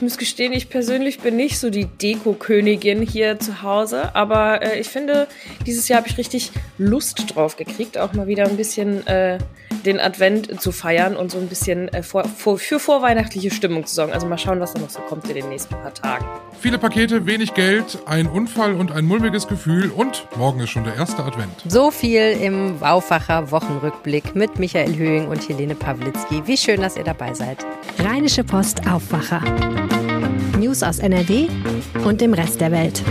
ich muss gestehen, ich persönlich bin nicht so die Deko-Königin hier zu Hause, aber äh, ich finde, dieses Jahr habe ich richtig Lust drauf gekriegt, auch mal wieder ein bisschen äh, den Advent zu feiern und so ein bisschen äh, vor, vor, für vorweihnachtliche Stimmung zu sorgen. Also mal schauen, was da noch so kommt in den nächsten paar Tagen. Viele Pakete, wenig Geld, ein Unfall und ein mulmiges Gefühl und morgen ist schon der erste Advent. So viel im Waufacher Wochenrückblick mit Michael Höhing und Helene Pawlitzki. Wie schön, dass ihr dabei seid. Rheinische Post Aufwacher. News aus NRW und dem Rest der Welt.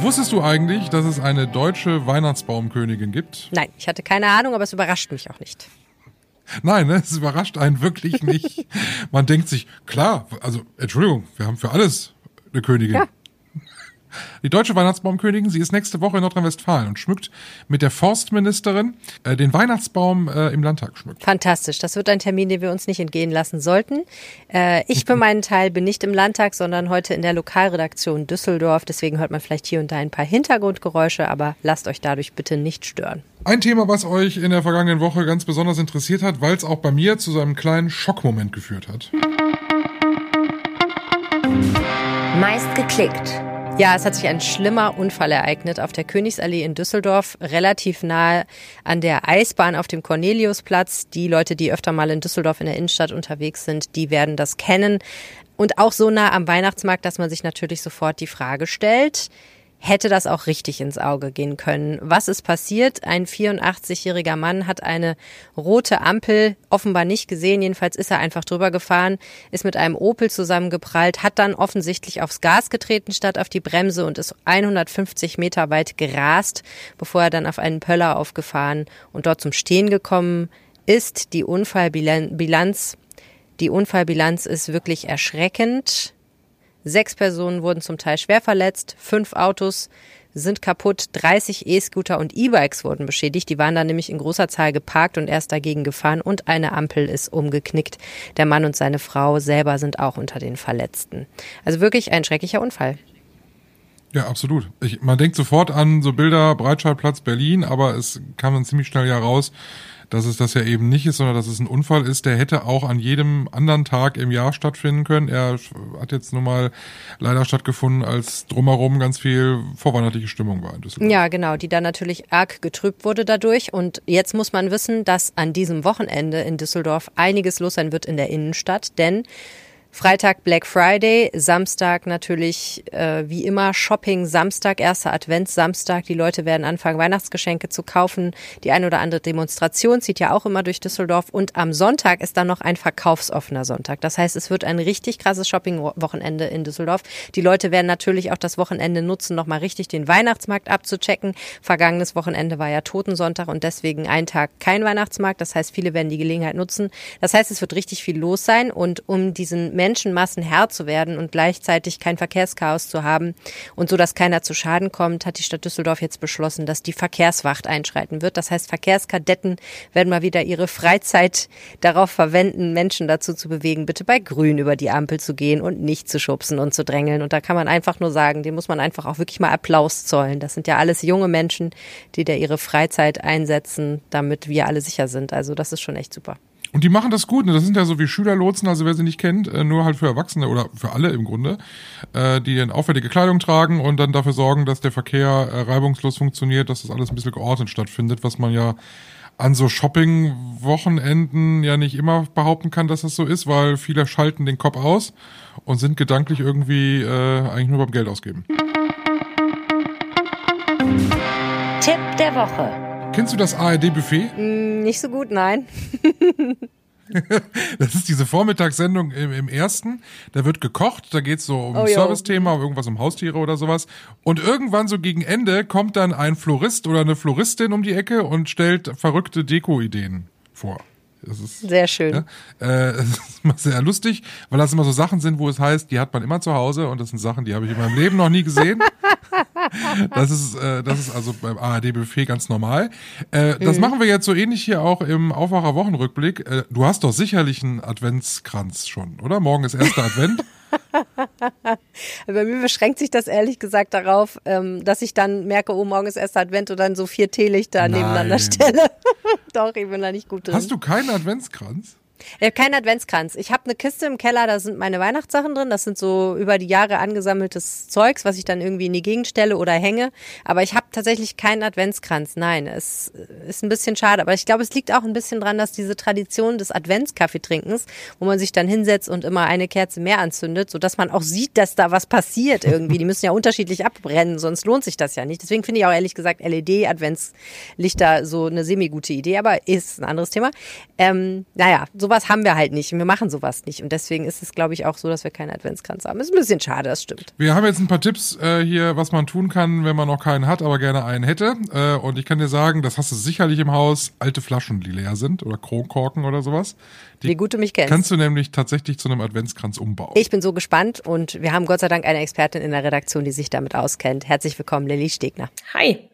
Wusstest du eigentlich, dass es eine deutsche Weihnachtsbaumkönigin gibt? Nein, ich hatte keine Ahnung, aber es überrascht mich auch nicht. Nein, ne, es überrascht einen wirklich nicht. Man denkt sich, klar, also Entschuldigung, wir haben für alles eine Königin. Ja. Die deutsche Weihnachtsbaumkönigin, sie ist nächste Woche in Nordrhein-Westfalen und schmückt mit der Forstministerin äh, den Weihnachtsbaum äh, im Landtag schmückt. Fantastisch. Das wird ein Termin, den wir uns nicht entgehen lassen sollten. Äh, ich für meinen Teil bin nicht im Landtag, sondern heute in der Lokalredaktion Düsseldorf. Deswegen hört man vielleicht hier und da ein paar Hintergrundgeräusche, aber lasst euch dadurch bitte nicht stören. Ein Thema, was euch in der vergangenen Woche ganz besonders interessiert hat, weil es auch bei mir zu so einem kleinen Schockmoment geführt hat. Meist geklickt. Ja, es hat sich ein schlimmer Unfall ereignet auf der Königsallee in Düsseldorf, relativ nahe an der Eisbahn auf dem Corneliusplatz. Die Leute, die öfter mal in Düsseldorf in der Innenstadt unterwegs sind, die werden das kennen. Und auch so nah am Weihnachtsmarkt, dass man sich natürlich sofort die Frage stellt, hätte das auch richtig ins Auge gehen können. Was ist passiert? Ein 84-jähriger Mann hat eine rote Ampel offenbar nicht gesehen. Jedenfalls ist er einfach drüber gefahren, ist mit einem Opel zusammengeprallt, hat dann offensichtlich aufs Gas getreten statt auf die Bremse und ist 150 Meter weit gerast, bevor er dann auf einen Pöller aufgefahren und dort zum Stehen gekommen ist. Die Unfallbilanz, die Unfallbilanz ist wirklich erschreckend. Sechs Personen wurden zum Teil schwer verletzt, fünf Autos sind kaputt, 30 E-Scooter und E-Bikes wurden beschädigt. Die waren da nämlich in großer Zahl geparkt und erst dagegen gefahren und eine Ampel ist umgeknickt. Der Mann und seine Frau selber sind auch unter den Verletzten. Also wirklich ein schrecklicher Unfall. Ja, absolut. Ich, man denkt sofort an so Bilder Breitscheidplatz Berlin, aber es kam dann ziemlich schnell ja raus, dass es das ja eben nicht ist, sondern dass es ein Unfall ist, der hätte auch an jedem anderen Tag im Jahr stattfinden können. Er hat jetzt nun mal leider stattgefunden, als drumherum ganz viel vorweihnachtliche Stimmung war in Düsseldorf. Ja, genau, die dann natürlich arg getrübt wurde dadurch. Und jetzt muss man wissen, dass an diesem Wochenende in Düsseldorf einiges los sein wird in der Innenstadt, denn Freitag Black Friday, Samstag natürlich äh, wie immer Shopping, Samstag, erster Advents, Samstag. Die Leute werden anfangen, Weihnachtsgeschenke zu kaufen. Die eine oder andere Demonstration zieht ja auch immer durch Düsseldorf. Und am Sonntag ist dann noch ein verkaufsoffener Sonntag. Das heißt, es wird ein richtig krasses Shopping-Wochenende in Düsseldorf. Die Leute werden natürlich auch das Wochenende nutzen, nochmal richtig den Weihnachtsmarkt abzuchecken. Vergangenes Wochenende war ja Totensonntag und deswegen ein Tag kein Weihnachtsmarkt. Das heißt, viele werden die Gelegenheit nutzen. Das heißt, es wird richtig viel los sein. Und um diesen Menschenmassen Herr zu werden und gleichzeitig kein Verkehrschaos zu haben und so, dass keiner zu Schaden kommt, hat die Stadt Düsseldorf jetzt beschlossen, dass die Verkehrswacht einschreiten wird. Das heißt, Verkehrskadetten werden mal wieder ihre Freizeit darauf verwenden, Menschen dazu zu bewegen, bitte bei Grün über die Ampel zu gehen und nicht zu schubsen und zu drängeln. Und da kann man einfach nur sagen, dem muss man einfach auch wirklich mal Applaus zollen. Das sind ja alles junge Menschen, die da ihre Freizeit einsetzen, damit wir alle sicher sind. Also das ist schon echt super. Und die machen das gut, ne? Das sind ja so wie Schülerlotsen, also wer sie nicht kennt, äh, nur halt für Erwachsene oder für alle im Grunde, äh, die eine auffällige Kleidung tragen und dann dafür sorgen, dass der Verkehr äh, reibungslos funktioniert, dass das alles ein bisschen geordnet stattfindet, was man ja an so Shopping-Wochenenden ja nicht immer behaupten kann, dass das so ist, weil viele schalten den Kopf aus und sind gedanklich irgendwie äh, eigentlich nur beim Geld ausgeben. Tipp der Woche. Kennst du das ARD-Buffet? Mm, nicht so gut, nein. das ist diese Vormittagssendung im, im, ersten. Da wird gekocht, da geht es so um oh, Service-Thema, um irgendwas um Haustiere oder sowas. Und irgendwann so gegen Ende kommt dann ein Florist oder eine Floristin um die Ecke und stellt verrückte Deko-Ideen vor. Das ist, sehr schön. Ja, äh, das ist immer sehr lustig, weil das immer so Sachen sind, wo es heißt, die hat man immer zu Hause und das sind Sachen, die habe ich in meinem Leben noch nie gesehen. das ist, äh, das ist also beim ARD-Buffet ganz normal. Äh, das mhm. machen wir jetzt so ähnlich hier auch im Aufwacher Wochenrückblick. Äh, du hast doch sicherlich einen Adventskranz schon, oder? Morgen ist erster Advent. Bei mir beschränkt sich das ehrlich gesagt darauf, ähm, dass ich dann merke, oh, morgen ist erster Advent und dann so vier Teelichter Nein. nebeneinander stelle. Doch, ich bin da nicht gut drin. Hast du keinen Adventskranz? Ich habe keinen Adventskranz. Ich habe eine Kiste im Keller, da sind meine Weihnachtssachen drin. Das sind so über die Jahre angesammeltes Zeugs, was ich dann irgendwie in die Gegend stelle oder hänge. Aber ich habe tatsächlich keinen Adventskranz. Nein, es ist ein bisschen schade. Aber ich glaube, es liegt auch ein bisschen dran, dass diese Tradition des Adventskaffeetrinkens, wo man sich dann hinsetzt und immer eine Kerze mehr anzündet, sodass man auch sieht, dass da was passiert irgendwie. Die müssen ja unterschiedlich abbrennen, sonst lohnt sich das ja nicht. Deswegen finde ich auch ehrlich gesagt LED-Adventslichter so eine semi-gute Idee, aber ist ein anderes Thema. Ähm, naja, sowas haben wir halt nicht. Wir machen sowas nicht. Und deswegen ist es, glaube ich, auch so, dass wir keinen Adventskranz haben. Ist ein bisschen schade, das stimmt. Wir haben jetzt ein paar Tipps äh, hier, was man tun kann, wenn man noch keinen hat, aber gerne einen hätte. Äh, und ich kann dir sagen, das hast du sicherlich im Haus, alte Flaschen, die leer sind oder Kronkorken oder sowas. Die Wie gut du mich kennst. Kannst du nämlich tatsächlich zu einem Adventskranz umbauen. Ich bin so gespannt und wir haben Gott sei Dank eine Expertin in der Redaktion, die sich damit auskennt. Herzlich willkommen, Lilly Stegner. Hi.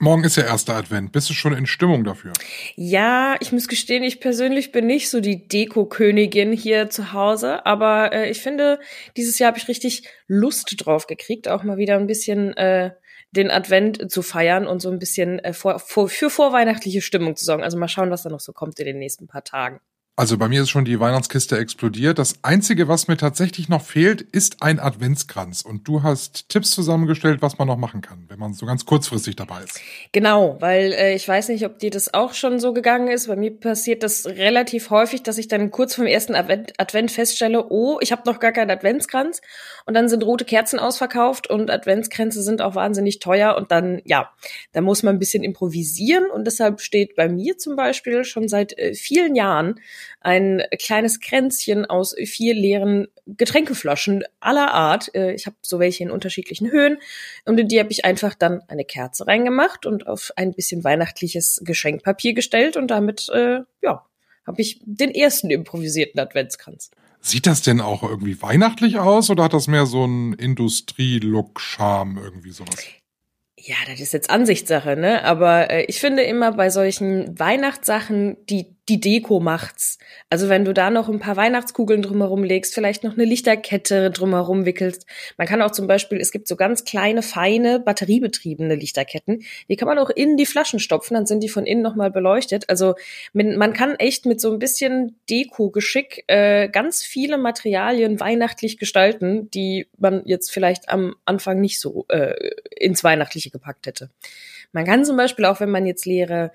Morgen ist ja erster Advent. Bist du schon in Stimmung dafür? Ja, ich muss gestehen, ich persönlich bin nicht so die Deko-Königin hier zu Hause, aber äh, ich finde, dieses Jahr habe ich richtig Lust drauf gekriegt, auch mal wieder ein bisschen äh, den Advent zu feiern und so ein bisschen äh, vor, vor, für vorweihnachtliche Stimmung zu sorgen. Also mal schauen, was da noch so kommt in den nächsten paar Tagen. Also bei mir ist schon die Weihnachtskiste explodiert. Das Einzige, was mir tatsächlich noch fehlt, ist ein Adventskranz. Und du hast Tipps zusammengestellt, was man noch machen kann, wenn man so ganz kurzfristig dabei ist. Genau, weil äh, ich weiß nicht, ob dir das auch schon so gegangen ist. Bei mir passiert das relativ häufig, dass ich dann kurz vom ersten Advent, Advent feststelle, oh, ich habe noch gar keinen Adventskranz. Und dann sind rote Kerzen ausverkauft und Adventskränze sind auch wahnsinnig teuer. Und dann, ja, da muss man ein bisschen improvisieren. Und deshalb steht bei mir zum Beispiel schon seit äh, vielen Jahren ein kleines Kränzchen aus vier leeren Getränkeflaschen aller Art. Äh, ich habe so welche in unterschiedlichen Höhen und in die habe ich einfach dann eine Kerze reingemacht und auf ein bisschen weihnachtliches Geschenkpapier gestellt und damit äh, ja habe ich den ersten improvisierten Adventskranz. Sieht das denn auch irgendwie weihnachtlich aus oder hat das mehr so einen Industrie-Look-Charme irgendwie sowas? Ja, das ist jetzt Ansichtssache, ne? Aber äh, ich finde immer bei solchen Weihnachtssachen, die die Deko macht's. Also wenn du da noch ein paar Weihnachtskugeln drumherum legst, vielleicht noch eine Lichterkette drumherum wickelst. Man kann auch zum Beispiel, es gibt so ganz kleine, feine, batteriebetriebene Lichterketten. Die kann man auch in die Flaschen stopfen, dann sind die von innen nochmal beleuchtet. Also man kann echt mit so ein bisschen Deko-Geschick äh, ganz viele Materialien weihnachtlich gestalten, die man jetzt vielleicht am Anfang nicht so äh, ins Weihnachtliche gepackt hätte. Man kann zum Beispiel auch, wenn man jetzt leere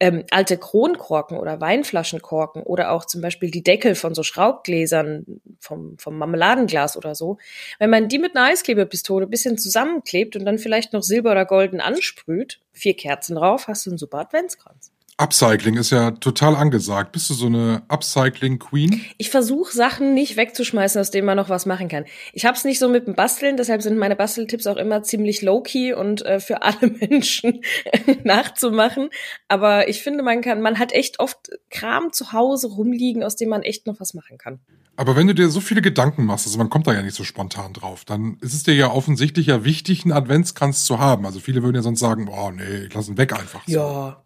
ähm, alte Kronkorken oder Weinflaschenkorken oder auch zum Beispiel die Deckel von so Schraubgläsern vom, vom Marmeladenglas oder so, wenn man die mit einer Eisklebepistole bisschen zusammenklebt und dann vielleicht noch silber oder golden ansprüht, vier Kerzen drauf, hast du einen super Adventskranz. Upcycling ist ja total angesagt. Bist du so eine Upcycling-Queen? Ich versuche Sachen nicht wegzuschmeißen, aus denen man noch was machen kann. Ich hab's nicht so mit dem Basteln, deshalb sind meine Basteltipps auch immer ziemlich low-key und äh, für alle Menschen nachzumachen. Aber ich finde, man kann, man hat echt oft Kram zu Hause rumliegen, aus dem man echt noch was machen kann. Aber wenn du dir so viele Gedanken machst, also man kommt da ja nicht so spontan drauf, dann ist es dir ja offensichtlich ja wichtig, einen Adventskranz zu haben. Also viele würden ja sonst sagen, oh nee, ich lass ihn weg einfach. So. Ja,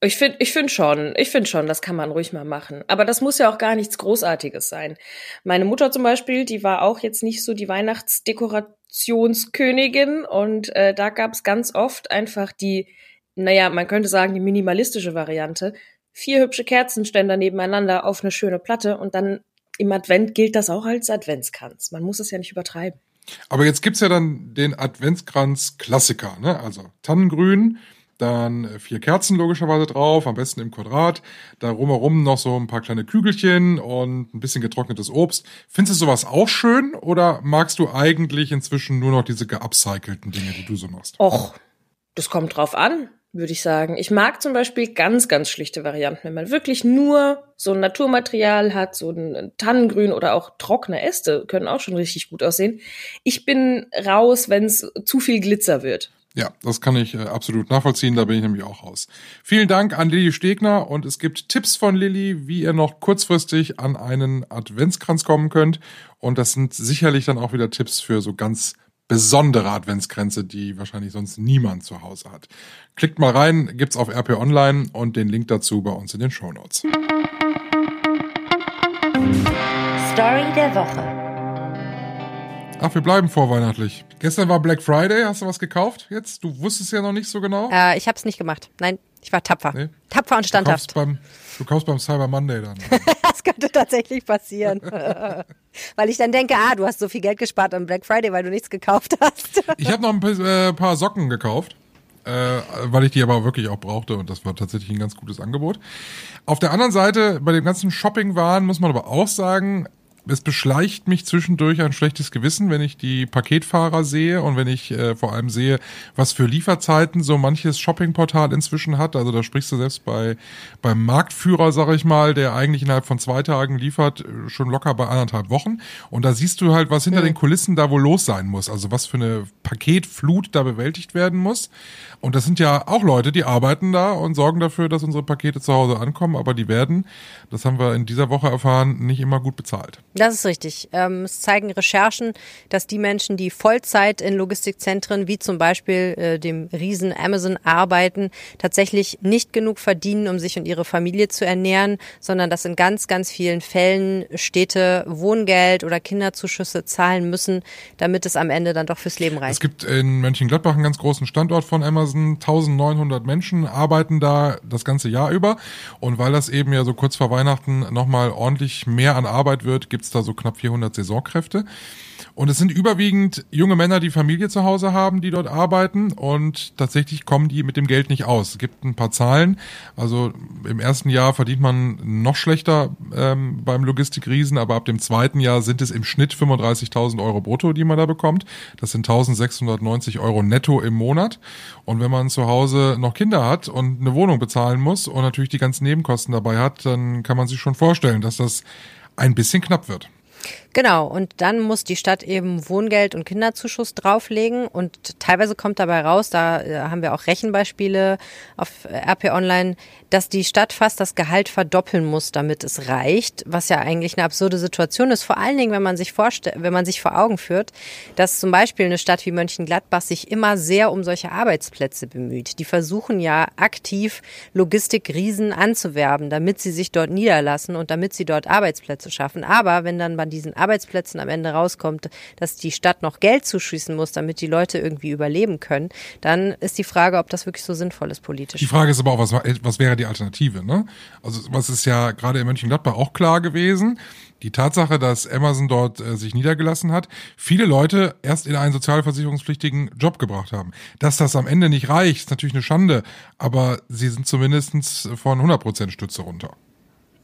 ich finde ich find schon, ich finde schon, das kann man ruhig mal machen. Aber das muss ja auch gar nichts Großartiges sein. Meine Mutter zum Beispiel, die war auch jetzt nicht so die Weihnachtsdekorationskönigin und äh, da gab es ganz oft einfach die, naja, man könnte sagen, die minimalistische Variante. Vier hübsche Kerzenständer nebeneinander auf eine schöne Platte und dann im Advent gilt das auch als Adventskranz. Man muss es ja nicht übertreiben. Aber jetzt gibt's ja dann den Adventskranz-Klassiker, ne? Also Tannengrün, dann vier Kerzen logischerweise drauf, am besten im Quadrat, da rumherum noch so ein paar kleine Kügelchen und ein bisschen getrocknetes Obst. Findest du sowas auch schön oder magst du eigentlich inzwischen nur noch diese geupcycelten Dinge, die du so machst? Och, das kommt drauf an, würde ich sagen. Ich mag zum Beispiel ganz, ganz schlichte Varianten, wenn man wirklich nur so ein Naturmaterial hat, so ein Tannengrün oder auch trockene Äste können auch schon richtig gut aussehen. Ich bin raus, wenn es zu viel Glitzer wird. Ja, das kann ich äh, absolut nachvollziehen, da bin ich nämlich auch raus. Vielen Dank an Lilly Stegner und es gibt Tipps von Lilly, wie ihr noch kurzfristig an einen Adventskranz kommen könnt. Und das sind sicherlich dann auch wieder Tipps für so ganz besondere Adventskränze, die wahrscheinlich sonst niemand zu Hause hat. Klickt mal rein, gibt's auf RP Online und den Link dazu bei uns in den Show Notes. Story der Woche. Ach, wir bleiben vorweihnachtlich. Gestern war Black Friday. Hast du was gekauft jetzt? Du wusstest ja noch nicht so genau. Äh, ich habe es nicht gemacht. Nein. Ich war tapfer. Nee? Tapfer und Du kaufst, standhaft. beim, du kaufst beim Cyber Monday dann. Das könnte tatsächlich passieren. weil ich dann denke, ah, du hast so viel Geld gespart am Black Friday, weil du nichts gekauft hast. Ich habe noch ein paar, äh, paar Socken gekauft, äh, weil ich die aber wirklich auch brauchte und das war tatsächlich ein ganz gutes Angebot. Auf der anderen Seite, bei dem ganzen Shopping-Waren muss man aber auch sagen, es beschleicht mich zwischendurch ein schlechtes Gewissen, wenn ich die Paketfahrer sehe und wenn ich äh, vor allem sehe, was für Lieferzeiten so manches Shoppingportal inzwischen hat. Also da sprichst du selbst bei beim Marktführer, sag ich mal, der eigentlich innerhalb von zwei Tagen liefert, äh, schon locker bei anderthalb Wochen. Und da siehst du halt, was hinter den Kulissen da wohl los sein muss. Also was für eine Paketflut da bewältigt werden muss. Und das sind ja auch Leute, die arbeiten da und sorgen dafür, dass unsere Pakete zu Hause ankommen. Aber die werden, das haben wir in dieser Woche erfahren, nicht immer gut bezahlt. Das ist richtig. Ähm, es zeigen Recherchen, dass die Menschen, die Vollzeit in Logistikzentren wie zum Beispiel äh, dem Riesen Amazon arbeiten, tatsächlich nicht genug verdienen, um sich und ihre Familie zu ernähren, sondern dass in ganz, ganz vielen Fällen Städte Wohngeld oder Kinderzuschüsse zahlen müssen, damit es am Ende dann doch fürs Leben Es reicht. gibt in Mönchengladbach einen ganz großen Standort von Amazon. 1900 Menschen arbeiten da das ganze Jahr über. Und weil das eben ja so kurz vor Weihnachten nochmal ordentlich mehr an Arbeit wird, gibt's da so knapp 400 Saisonkräfte. Und es sind überwiegend junge Männer, die Familie zu Hause haben, die dort arbeiten. Und tatsächlich kommen die mit dem Geld nicht aus. Es gibt ein paar Zahlen. Also im ersten Jahr verdient man noch schlechter ähm, beim Logistikriesen, aber ab dem zweiten Jahr sind es im Schnitt 35.000 Euro brutto, die man da bekommt. Das sind 1.690 Euro netto im Monat. Und wenn man zu Hause noch Kinder hat und eine Wohnung bezahlen muss und natürlich die ganzen Nebenkosten dabei hat, dann kann man sich schon vorstellen, dass das ein bisschen knapp wird. Genau, und dann muss die Stadt eben Wohngeld und Kinderzuschuss drauflegen und teilweise kommt dabei raus, da äh, haben wir auch Rechenbeispiele auf äh, RP Online, dass die Stadt fast das Gehalt verdoppeln muss, damit es reicht, was ja eigentlich eine absurde Situation ist, vor allen Dingen, wenn man sich vorstellt, wenn man sich vor Augen führt, dass zum Beispiel eine Stadt wie Mönchengladbach sich immer sehr um solche Arbeitsplätze bemüht. Die versuchen ja aktiv Logistikriesen anzuwerben, damit sie sich dort niederlassen und damit sie dort Arbeitsplätze schaffen. Aber wenn dann bei diesen Arbeitsplätzen am Ende rauskommt, dass die Stadt noch Geld zuschießen muss, damit die Leute irgendwie überleben können, dann ist die Frage, ob das wirklich so sinnvoll ist politisch. Die Frage ist aber auch, was, was wäre die Alternative? Ne? Also was ist ja gerade in Mönchengladbach auch klar gewesen, die Tatsache, dass Amazon dort äh, sich niedergelassen hat, viele Leute erst in einen sozialversicherungspflichtigen Job gebracht haben. Dass das am Ende nicht reicht, ist natürlich eine Schande, aber sie sind zumindestens von 100% Stütze runter.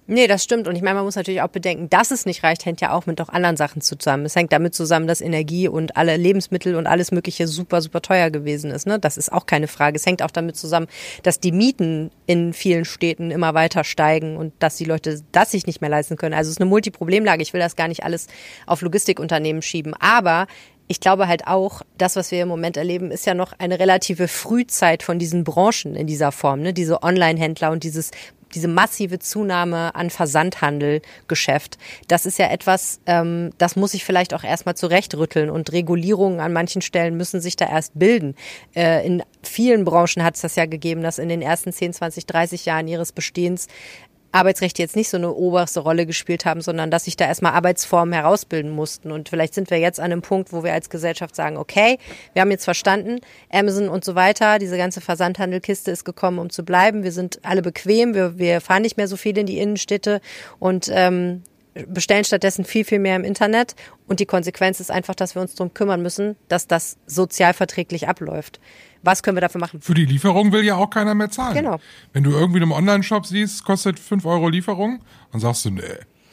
Nee, das stimmt. Und ich meine, man muss natürlich auch bedenken, dass es nicht reicht, hängt ja auch mit doch anderen Sachen zusammen. Es hängt damit zusammen, dass Energie und alle Lebensmittel und alles Mögliche super, super teuer gewesen ist. Ne? Das ist auch keine Frage. Es hängt auch damit zusammen, dass die Mieten in vielen Städten immer weiter steigen und dass die Leute das sich nicht mehr leisten können. Also es ist eine Multiproblemlage. Ich will das gar nicht alles auf Logistikunternehmen schieben. Aber ich glaube halt auch, das, was wir im Moment erleben, ist ja noch eine relative Frühzeit von diesen Branchen in dieser Form, ne? Diese Online-Händler und dieses diese massive Zunahme an Versandhandelgeschäft, das ist ja etwas, ähm, das muss sich vielleicht auch erstmal zurechtrütteln und Regulierungen an manchen Stellen müssen sich da erst bilden. Äh, in vielen Branchen hat es das ja gegeben, dass in den ersten 10, 20, 30 Jahren ihres Bestehens Arbeitsrechte jetzt nicht so eine oberste Rolle gespielt haben, sondern dass sich da erstmal Arbeitsformen herausbilden mussten. Und vielleicht sind wir jetzt an einem Punkt, wo wir als Gesellschaft sagen, okay, wir haben jetzt verstanden, Amazon und so weiter, diese ganze Versandhandelkiste ist gekommen, um zu bleiben. Wir sind alle bequem, wir, wir fahren nicht mehr so viel in die Innenstädte und ähm, bestellen stattdessen viel, viel mehr im Internet. Und die Konsequenz ist einfach, dass wir uns darum kümmern müssen, dass das sozialverträglich abläuft. Was können wir dafür machen? Für die Lieferung will ja auch keiner mehr zahlen. Genau. Wenn du irgendwie einem Online-Shop siehst, kostet 5 Euro Lieferung, dann sagst du, nee,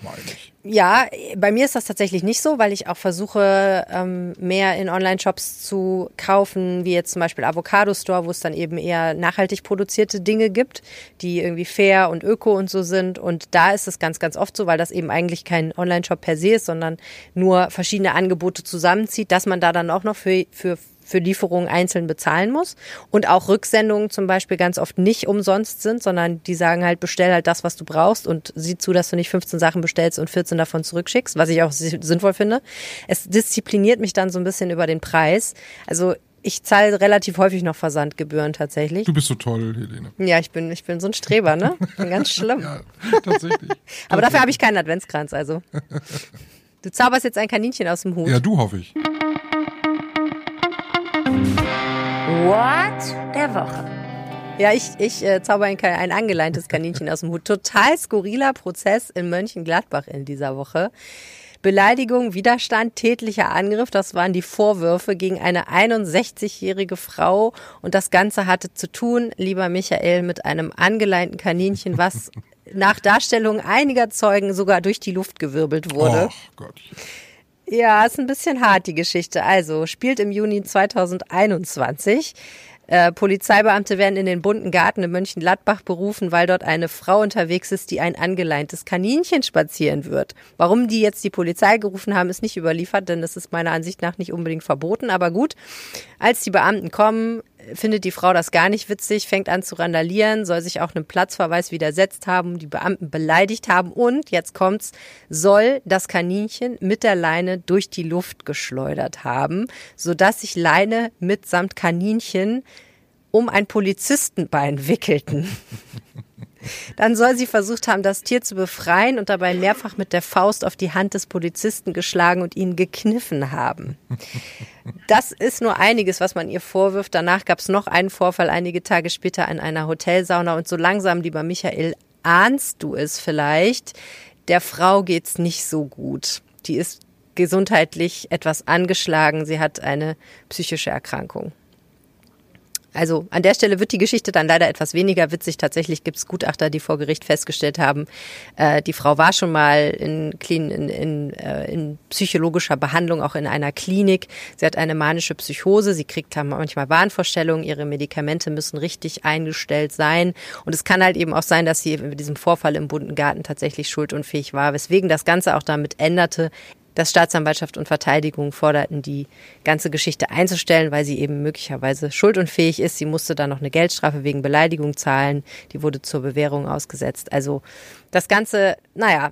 meine. Ja, bei mir ist das tatsächlich nicht so, weil ich auch versuche, ähm, mehr in Online-Shops zu kaufen, wie jetzt zum Beispiel Avocado Store, wo es dann eben eher nachhaltig produzierte Dinge gibt, die irgendwie fair und öko und so sind. Und da ist es ganz, ganz oft so, weil das eben eigentlich kein Online-Shop per se ist, sondern nur verschiedene Angebote zusammenzieht, dass man da dann auch noch für, für für Lieferungen einzeln bezahlen muss und auch Rücksendungen zum Beispiel ganz oft nicht umsonst sind, sondern die sagen halt, bestell halt das, was du brauchst und sieh zu, dass du nicht 15 Sachen bestellst und 14 davon zurückschickst, was ich auch sinnvoll finde. Es diszipliniert mich dann so ein bisschen über den Preis. Also ich zahle relativ häufig noch Versandgebühren tatsächlich. Du bist so toll, Helene. Ja, ich bin, ich bin so ein Streber, ne? Ich bin ganz schlimm. Ja, tatsächlich. Aber dafür habe ich keinen Adventskranz, also. Du zauberst jetzt ein Kaninchen aus dem Hut. Ja, du hoffe ich. What der Woche. Ja, ich, ich äh, zauber ein, ein angeleintes Kaninchen aus dem Hut. Total skurriler Prozess in Mönchengladbach in dieser Woche. Beleidigung, Widerstand, tätlicher Angriff, das waren die Vorwürfe gegen eine 61-jährige Frau. Und das Ganze hatte zu tun, lieber Michael, mit einem angeleinten Kaninchen, was nach Darstellung einiger Zeugen sogar durch die Luft gewirbelt wurde. Oh Gott. Ja, ist ein bisschen hart, die Geschichte. Also, spielt im Juni 2021. Äh, Polizeibeamte werden in den bunten Garten in Mönchengladbach berufen, weil dort eine Frau unterwegs ist, die ein angeleintes Kaninchen spazieren wird. Warum die jetzt die Polizei gerufen haben, ist nicht überliefert, denn das ist meiner Ansicht nach nicht unbedingt verboten. Aber gut, als die Beamten kommen, findet die Frau das gar nicht witzig, fängt an zu randalieren, soll sich auch einem Platzverweis widersetzt haben, die Beamten beleidigt haben und, jetzt kommt's, soll das Kaninchen mit der Leine durch die Luft geschleudert haben, sodass sich Leine mitsamt Kaninchen um ein Polizistenbein wickelten. Dann soll sie versucht haben, das Tier zu befreien und dabei mehrfach mit der Faust auf die Hand des Polizisten geschlagen und ihn gekniffen haben. Das ist nur einiges, was man ihr vorwirft. Danach gab es noch einen Vorfall einige Tage später in einer Hotelsauna und so langsam, lieber Michael, ahnst du es vielleicht? Der Frau geht's nicht so gut. Die ist gesundheitlich etwas angeschlagen. Sie hat eine psychische Erkrankung. Also an der Stelle wird die Geschichte dann leider etwas weniger witzig. Tatsächlich gibt es Gutachter, die vor Gericht festgestellt haben, äh, die Frau war schon mal in, in, in, äh, in psychologischer Behandlung, auch in einer Klinik. Sie hat eine manische Psychose, sie kriegt manchmal Wahnvorstellungen, ihre Medikamente müssen richtig eingestellt sein. Und es kann halt eben auch sein, dass sie mit diesem Vorfall im bunten Garten tatsächlich schuldunfähig war, weswegen das Ganze auch damit änderte, dass Staatsanwaltschaft und Verteidigung forderten, die ganze Geschichte einzustellen, weil sie eben möglicherweise schuldunfähig ist. Sie musste dann noch eine Geldstrafe wegen Beleidigung zahlen. Die wurde zur Bewährung ausgesetzt. Also das Ganze, naja,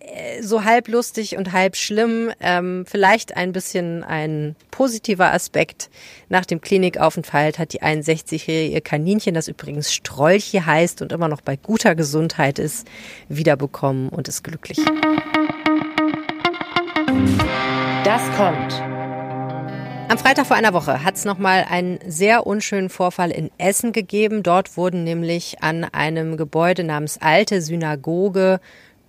äh, so halb lustig und halb schlimm. Ähm, vielleicht ein bisschen ein positiver Aspekt. Nach dem Klinikaufenthalt hat die 61-jährige ihr Kaninchen, das übrigens Strolche heißt und immer noch bei guter Gesundheit ist, wiederbekommen und ist glücklich. Kommt. Am Freitag vor einer Woche hat es nochmal einen sehr unschönen Vorfall in Essen gegeben. Dort wurden nämlich an einem Gebäude namens Alte Synagoge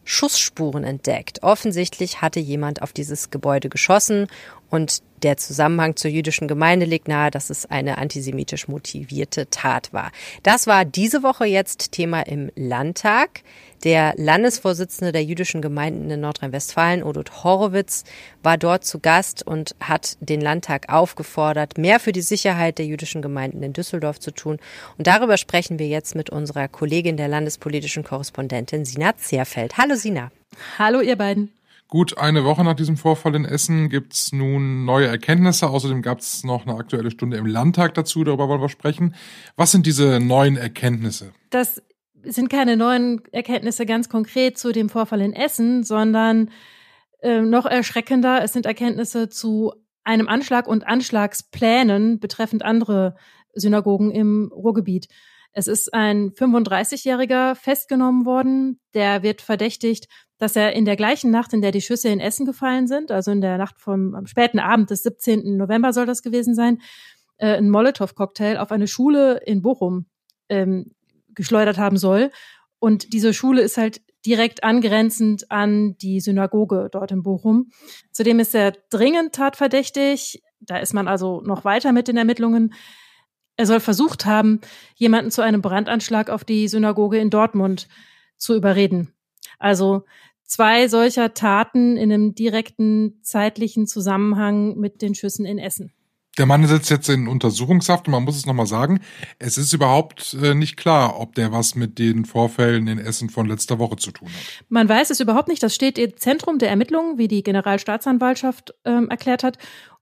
Schussspuren entdeckt. Offensichtlich hatte jemand auf dieses Gebäude geschossen und der Zusammenhang zur jüdischen Gemeinde liegt nahe, dass es eine antisemitisch motivierte Tat war. Das war diese Woche jetzt Thema im Landtag. Der Landesvorsitzende der jüdischen Gemeinden in Nordrhein-Westfalen, Odot Horowitz, war dort zu Gast und hat den Landtag aufgefordert, mehr für die Sicherheit der jüdischen Gemeinden in Düsseldorf zu tun. Und darüber sprechen wir jetzt mit unserer Kollegin der landespolitischen Korrespondentin Sina Zerfeld. Hallo Sina. Hallo ihr beiden. Gut eine Woche nach diesem Vorfall in Essen gibt's nun neue Erkenntnisse. Außerdem gab's noch eine aktuelle Stunde im Landtag dazu. Darüber wollen wir sprechen. Was sind diese neuen Erkenntnisse? Das sind keine neuen Erkenntnisse ganz konkret zu dem Vorfall in Essen, sondern äh, noch erschreckender, es sind Erkenntnisse zu einem Anschlag und Anschlagsplänen betreffend andere Synagogen im Ruhrgebiet. Es ist ein 35-Jähriger festgenommen worden, der wird verdächtigt, dass er in der gleichen Nacht, in der die Schüsse in Essen gefallen sind, also in der Nacht vom am späten Abend des 17. November soll das gewesen sein, äh, ein Molotow-Cocktail auf eine Schule in Bochum ähm, geschleudert haben soll. Und diese Schule ist halt direkt angrenzend an die Synagoge dort in Bochum. Zudem ist er dringend tatverdächtig. Da ist man also noch weiter mit den Ermittlungen. Er soll versucht haben, jemanden zu einem Brandanschlag auf die Synagoge in Dortmund zu überreden. Also zwei solcher Taten in einem direkten zeitlichen Zusammenhang mit den Schüssen in Essen. Der Mann sitzt jetzt in Untersuchungshaft und man muss es nochmal sagen, es ist überhaupt äh, nicht klar, ob der was mit den Vorfällen in Essen von letzter Woche zu tun hat. Man weiß es überhaupt nicht. Das steht im Zentrum der Ermittlungen, wie die Generalstaatsanwaltschaft ähm, erklärt hat.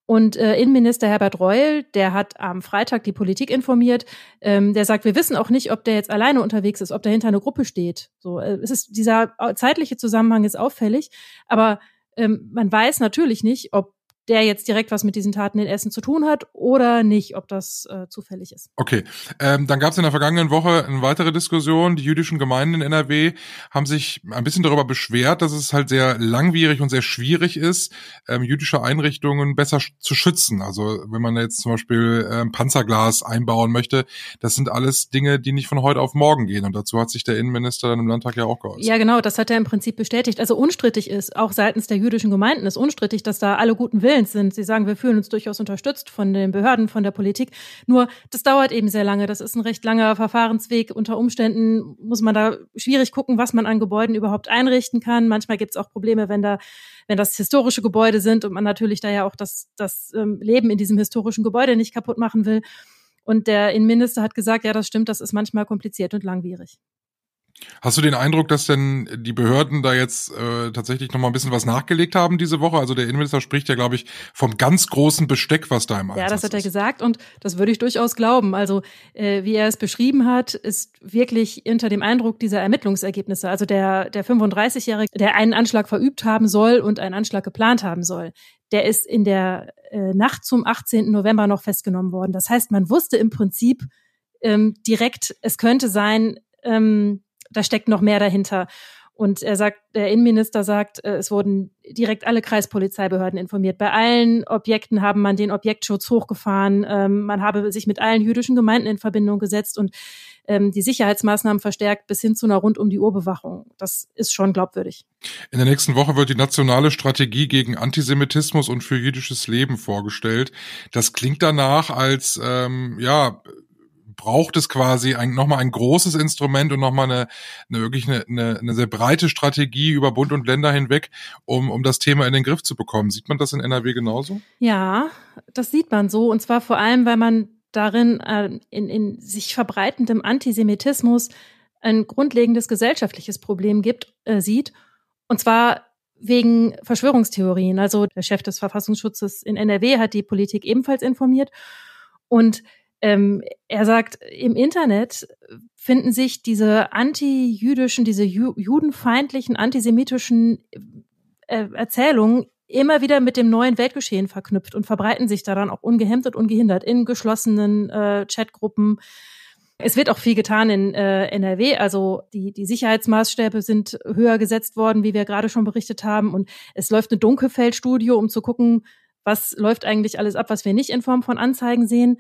Und äh, Innenminister Herbert Reul, der hat am Freitag die Politik informiert, ähm, der sagt, wir wissen auch nicht, ob der jetzt alleine unterwegs ist, ob dahinter eine Gruppe steht. So, äh, es ist dieser zeitliche Zusammenhang ist auffällig, aber ähm, man weiß natürlich nicht, ob der jetzt direkt was mit diesen Taten in Essen zu tun hat oder nicht, ob das äh, zufällig ist. Okay, ähm, dann gab es in der vergangenen Woche eine weitere Diskussion. Die jüdischen Gemeinden in NRW haben sich ein bisschen darüber beschwert, dass es halt sehr langwierig und sehr schwierig ist, ähm, jüdische Einrichtungen besser zu schützen. Also wenn man jetzt zum Beispiel ähm, Panzerglas einbauen möchte, das sind alles Dinge, die nicht von heute auf morgen gehen. Und dazu hat sich der Innenminister dann im Landtag ja auch geäußert. Ja, genau, das hat er im Prinzip bestätigt. Also unstrittig ist, auch seitens der jüdischen Gemeinden ist unstrittig, dass da alle guten Willen willens sind. Sie sagen, wir fühlen uns durchaus unterstützt von den Behörden, von der Politik. Nur, das dauert eben sehr lange. Das ist ein recht langer Verfahrensweg. Unter Umständen muss man da schwierig gucken, was man an Gebäuden überhaupt einrichten kann. Manchmal gibt es auch Probleme, wenn da wenn das historische Gebäude sind und man natürlich da ja auch das, das ähm, Leben in diesem historischen Gebäude nicht kaputt machen will. Und der Innenminister hat gesagt, ja, das stimmt, das ist manchmal kompliziert und langwierig. Hast du den Eindruck, dass denn die Behörden da jetzt äh, tatsächlich noch mal ein bisschen was nachgelegt haben diese Woche? Also der Innenminister spricht ja, glaube ich, vom ganz großen Besteck, was da im Einsatz Ja, das hat er ist. gesagt und das würde ich durchaus glauben. Also äh, wie er es beschrieben hat, ist wirklich unter dem Eindruck dieser Ermittlungsergebnisse. Also der, der 35-Jährige, der einen Anschlag verübt haben soll und einen Anschlag geplant haben soll, der ist in der äh, Nacht zum 18. November noch festgenommen worden. Das heißt, man wusste im Prinzip ähm, direkt, es könnte sein, ähm, da steckt noch mehr dahinter. Und er sagt, der Innenminister sagt, äh, es wurden direkt alle Kreispolizeibehörden informiert. Bei allen Objekten haben man den Objektschutz hochgefahren. Ähm, man habe sich mit allen jüdischen Gemeinden in Verbindung gesetzt und ähm, die Sicherheitsmaßnahmen verstärkt bis hin zu einer rund um die Uhr Bewachung. Das ist schon glaubwürdig. In der nächsten Woche wird die nationale Strategie gegen Antisemitismus und für jüdisches Leben vorgestellt. Das klingt danach, als ähm, ja braucht es quasi ein, nochmal ein großes Instrument und nochmal eine, eine wirklich eine, eine, eine sehr breite Strategie über Bund und Länder hinweg, um, um das Thema in den Griff zu bekommen. Sieht man das in NRW genauso? Ja, das sieht man so. Und zwar vor allem, weil man darin äh, in, in sich verbreitendem Antisemitismus ein grundlegendes gesellschaftliches Problem gibt, äh, sieht. Und zwar wegen Verschwörungstheorien. Also der Chef des Verfassungsschutzes in NRW hat die Politik ebenfalls informiert. Und ähm, er sagt, im Internet finden sich diese anti-jüdischen, diese ju judenfeindlichen, antisemitischen äh, Erzählungen immer wieder mit dem neuen Weltgeschehen verknüpft und verbreiten sich daran auch ungehemmt und ungehindert in geschlossenen äh, Chatgruppen. Es wird auch viel getan in äh, NRW, also die, die Sicherheitsmaßstäbe sind höher gesetzt worden, wie wir gerade schon berichtet haben. Und es läuft eine Dunkelfeldstudie, um zu gucken, was läuft eigentlich alles ab, was wir nicht in Form von Anzeigen sehen.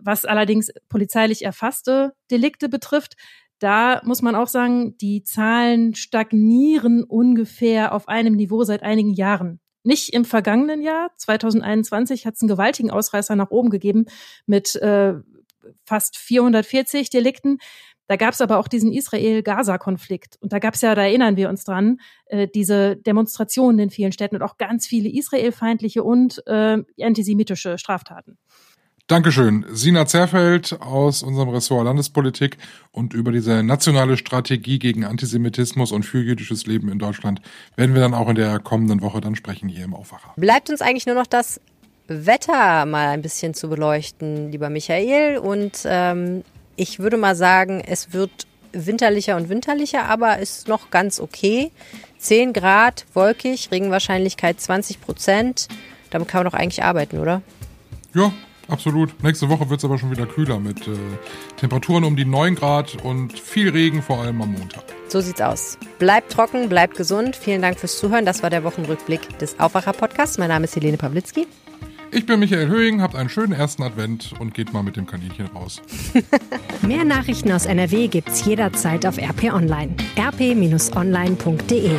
Was allerdings polizeilich erfasste Delikte betrifft, da muss man auch sagen, die Zahlen stagnieren ungefähr auf einem Niveau seit einigen Jahren. Nicht im vergangenen Jahr, 2021, hat es einen gewaltigen Ausreißer nach oben gegeben mit äh, fast 440 Delikten. Da gab es aber auch diesen Israel-Gaza-Konflikt. Und da gab es ja, da erinnern wir uns dran, äh, diese Demonstrationen in vielen Städten und auch ganz viele israelfeindliche und äh, antisemitische Straftaten. Dankeschön. Sina Zerfeld aus unserem Ressort Landespolitik und über diese nationale Strategie gegen Antisemitismus und für jüdisches Leben in Deutschland werden wir dann auch in der kommenden Woche dann sprechen hier im Aufwacher. Bleibt uns eigentlich nur noch das Wetter mal ein bisschen zu beleuchten, lieber Michael. Und ähm, ich würde mal sagen, es wird winterlicher und winterlicher, aber ist noch ganz okay. 10 Grad, wolkig, Regenwahrscheinlichkeit 20 Prozent. Damit kann man doch eigentlich arbeiten, oder? Ja, Absolut. Nächste Woche wird es aber schon wieder kühler mit äh, Temperaturen um die 9 Grad und viel Regen, vor allem am Montag. So sieht's aus. Bleibt trocken, bleibt gesund. Vielen Dank fürs Zuhören. Das war der Wochenrückblick des Aufwacher-Podcasts. Mein Name ist Helene Pawlitzki. Ich bin Michael Höhing, habt einen schönen ersten Advent und geht mal mit dem Kaninchen raus. Mehr Nachrichten aus NRW gibt's jederzeit auf RP Online. rp-online.de